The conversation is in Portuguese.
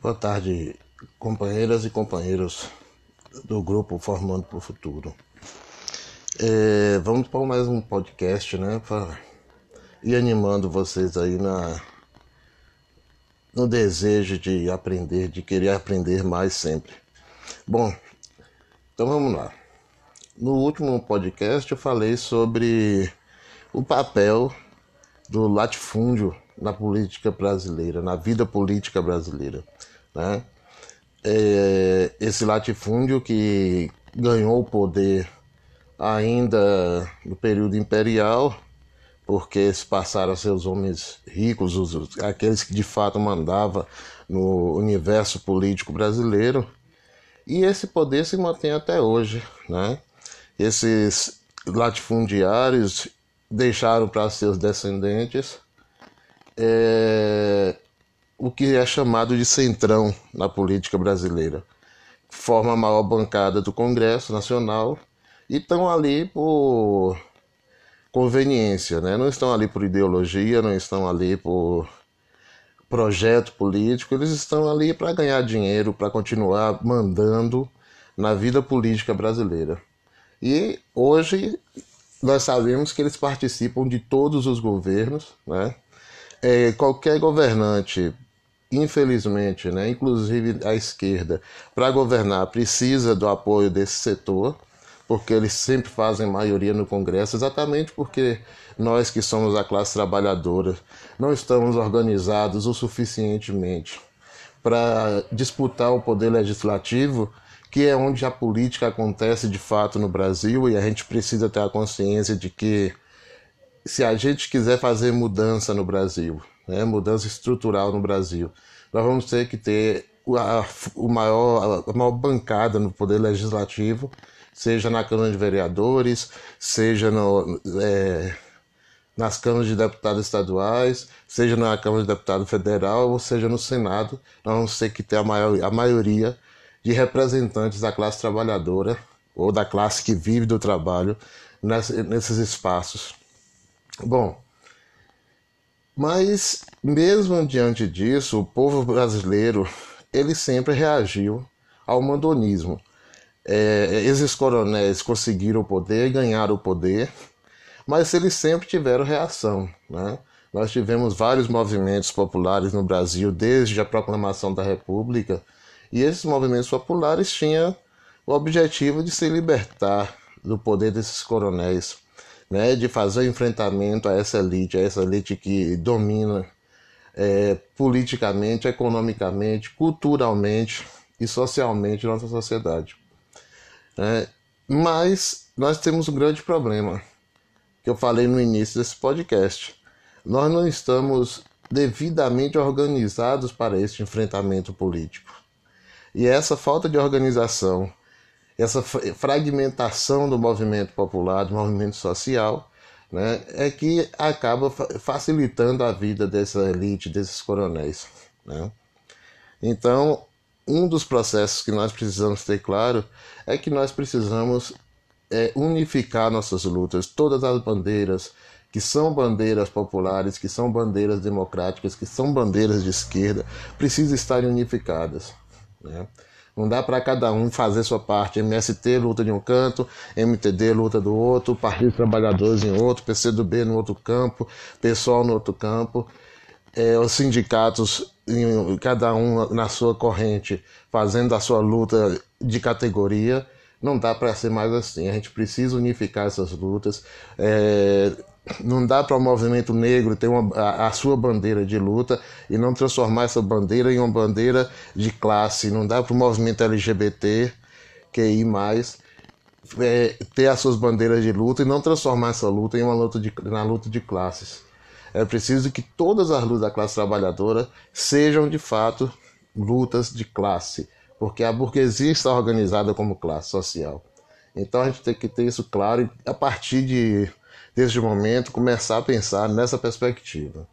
Boa tarde, companheiras e companheiros do grupo Formando para o Futuro. É, vamos para mais um podcast, né? Para ir animando vocês aí na, no desejo de aprender, de querer aprender mais sempre. Bom, então vamos lá. No último podcast eu falei sobre o papel do latifúndio na política brasileira, na vida política brasileira. Né? É, esse latifúndio que ganhou o poder ainda no período imperial, porque se passaram a ser os homens ricos, os, aqueles que de fato mandavam no universo político brasileiro, e esse poder se mantém até hoje. Né? Esses latifundiários deixaram para seus descendentes é, o que é chamado de centrão na política brasileira. Forma a maior bancada do Congresso Nacional e estão ali por conveniência, né? não estão ali por ideologia, não estão ali por projeto político, eles estão ali para ganhar dinheiro, para continuar mandando na vida política brasileira. E hoje nós sabemos que eles participam de todos os governos, né? É, qualquer governante infelizmente, né, inclusive a esquerda, para governar precisa do apoio desse setor, porque eles sempre fazem maioria no Congresso, exatamente porque nós que somos a classe trabalhadora não estamos organizados o suficientemente para disputar o poder legislativo, que é onde a política acontece de fato no Brasil, e a gente precisa ter a consciência de que se a gente quiser fazer mudança no Brasil, né, mudança estrutural no Brasil. Nós vamos ter que ter a, o maior, a maior bancada no Poder Legislativo, seja na Câmara de Vereadores, seja no, é, nas câmaras de deputados estaduais, seja na Câmara de Deputado Federal, ou seja no Senado. Nós vamos ter que ter a, maior, a maioria de representantes da classe trabalhadora ou da classe que vive do trabalho nesses espaços. Bom, mas mesmo diante disso, o povo brasileiro ele sempre reagiu ao mandonismo. É, esses coronéis conseguiram o poder, ganharam o poder, mas eles sempre tiveram reação. Né? Nós tivemos vários movimentos populares no Brasil desde a proclamação da República, e esses movimentos populares tinham o objetivo de se libertar do poder desses coronéis né, de fazer enfrentamento a essa elite, a essa elite que domina é, politicamente, economicamente, culturalmente e socialmente nossa sociedade. É, mas nós temos um grande problema, que eu falei no início desse podcast. Nós não estamos devidamente organizados para este enfrentamento político. E essa falta de organização essa fragmentação do movimento popular, do movimento social, né, é que acaba facilitando a vida dessa elite, desses coronéis. Né? Então, um dos processos que nós precisamos ter claro é que nós precisamos é, unificar nossas lutas, todas as bandeiras que são bandeiras populares, que são bandeiras democráticas, que são bandeiras de esquerda, precisam estar unificadas. Né? Não dá para cada um fazer sua parte. MST luta de um canto, MTD luta do outro, Partido Trabalhadores em outro, PCdoB no outro campo, pessoal no outro campo, é, os sindicatos, em, cada um na sua corrente, fazendo a sua luta de categoria. Não dá para ser mais assim. A gente precisa unificar essas lutas. É, não dá para o movimento negro ter uma, a, a, sua bandeira de luta e não transformar essa bandeira em uma bandeira de classe. Não dá para o movimento LGBT, QI, é, ter as suas bandeiras de luta e não transformar essa luta em uma luta de, na luta de classes. É preciso que todas as lutas da classe trabalhadora sejam de fato lutas de classe, porque a burguesia está organizada como classe social. Então a gente tem que ter isso claro e a partir de desde o momento, começar a pensar nessa perspectiva.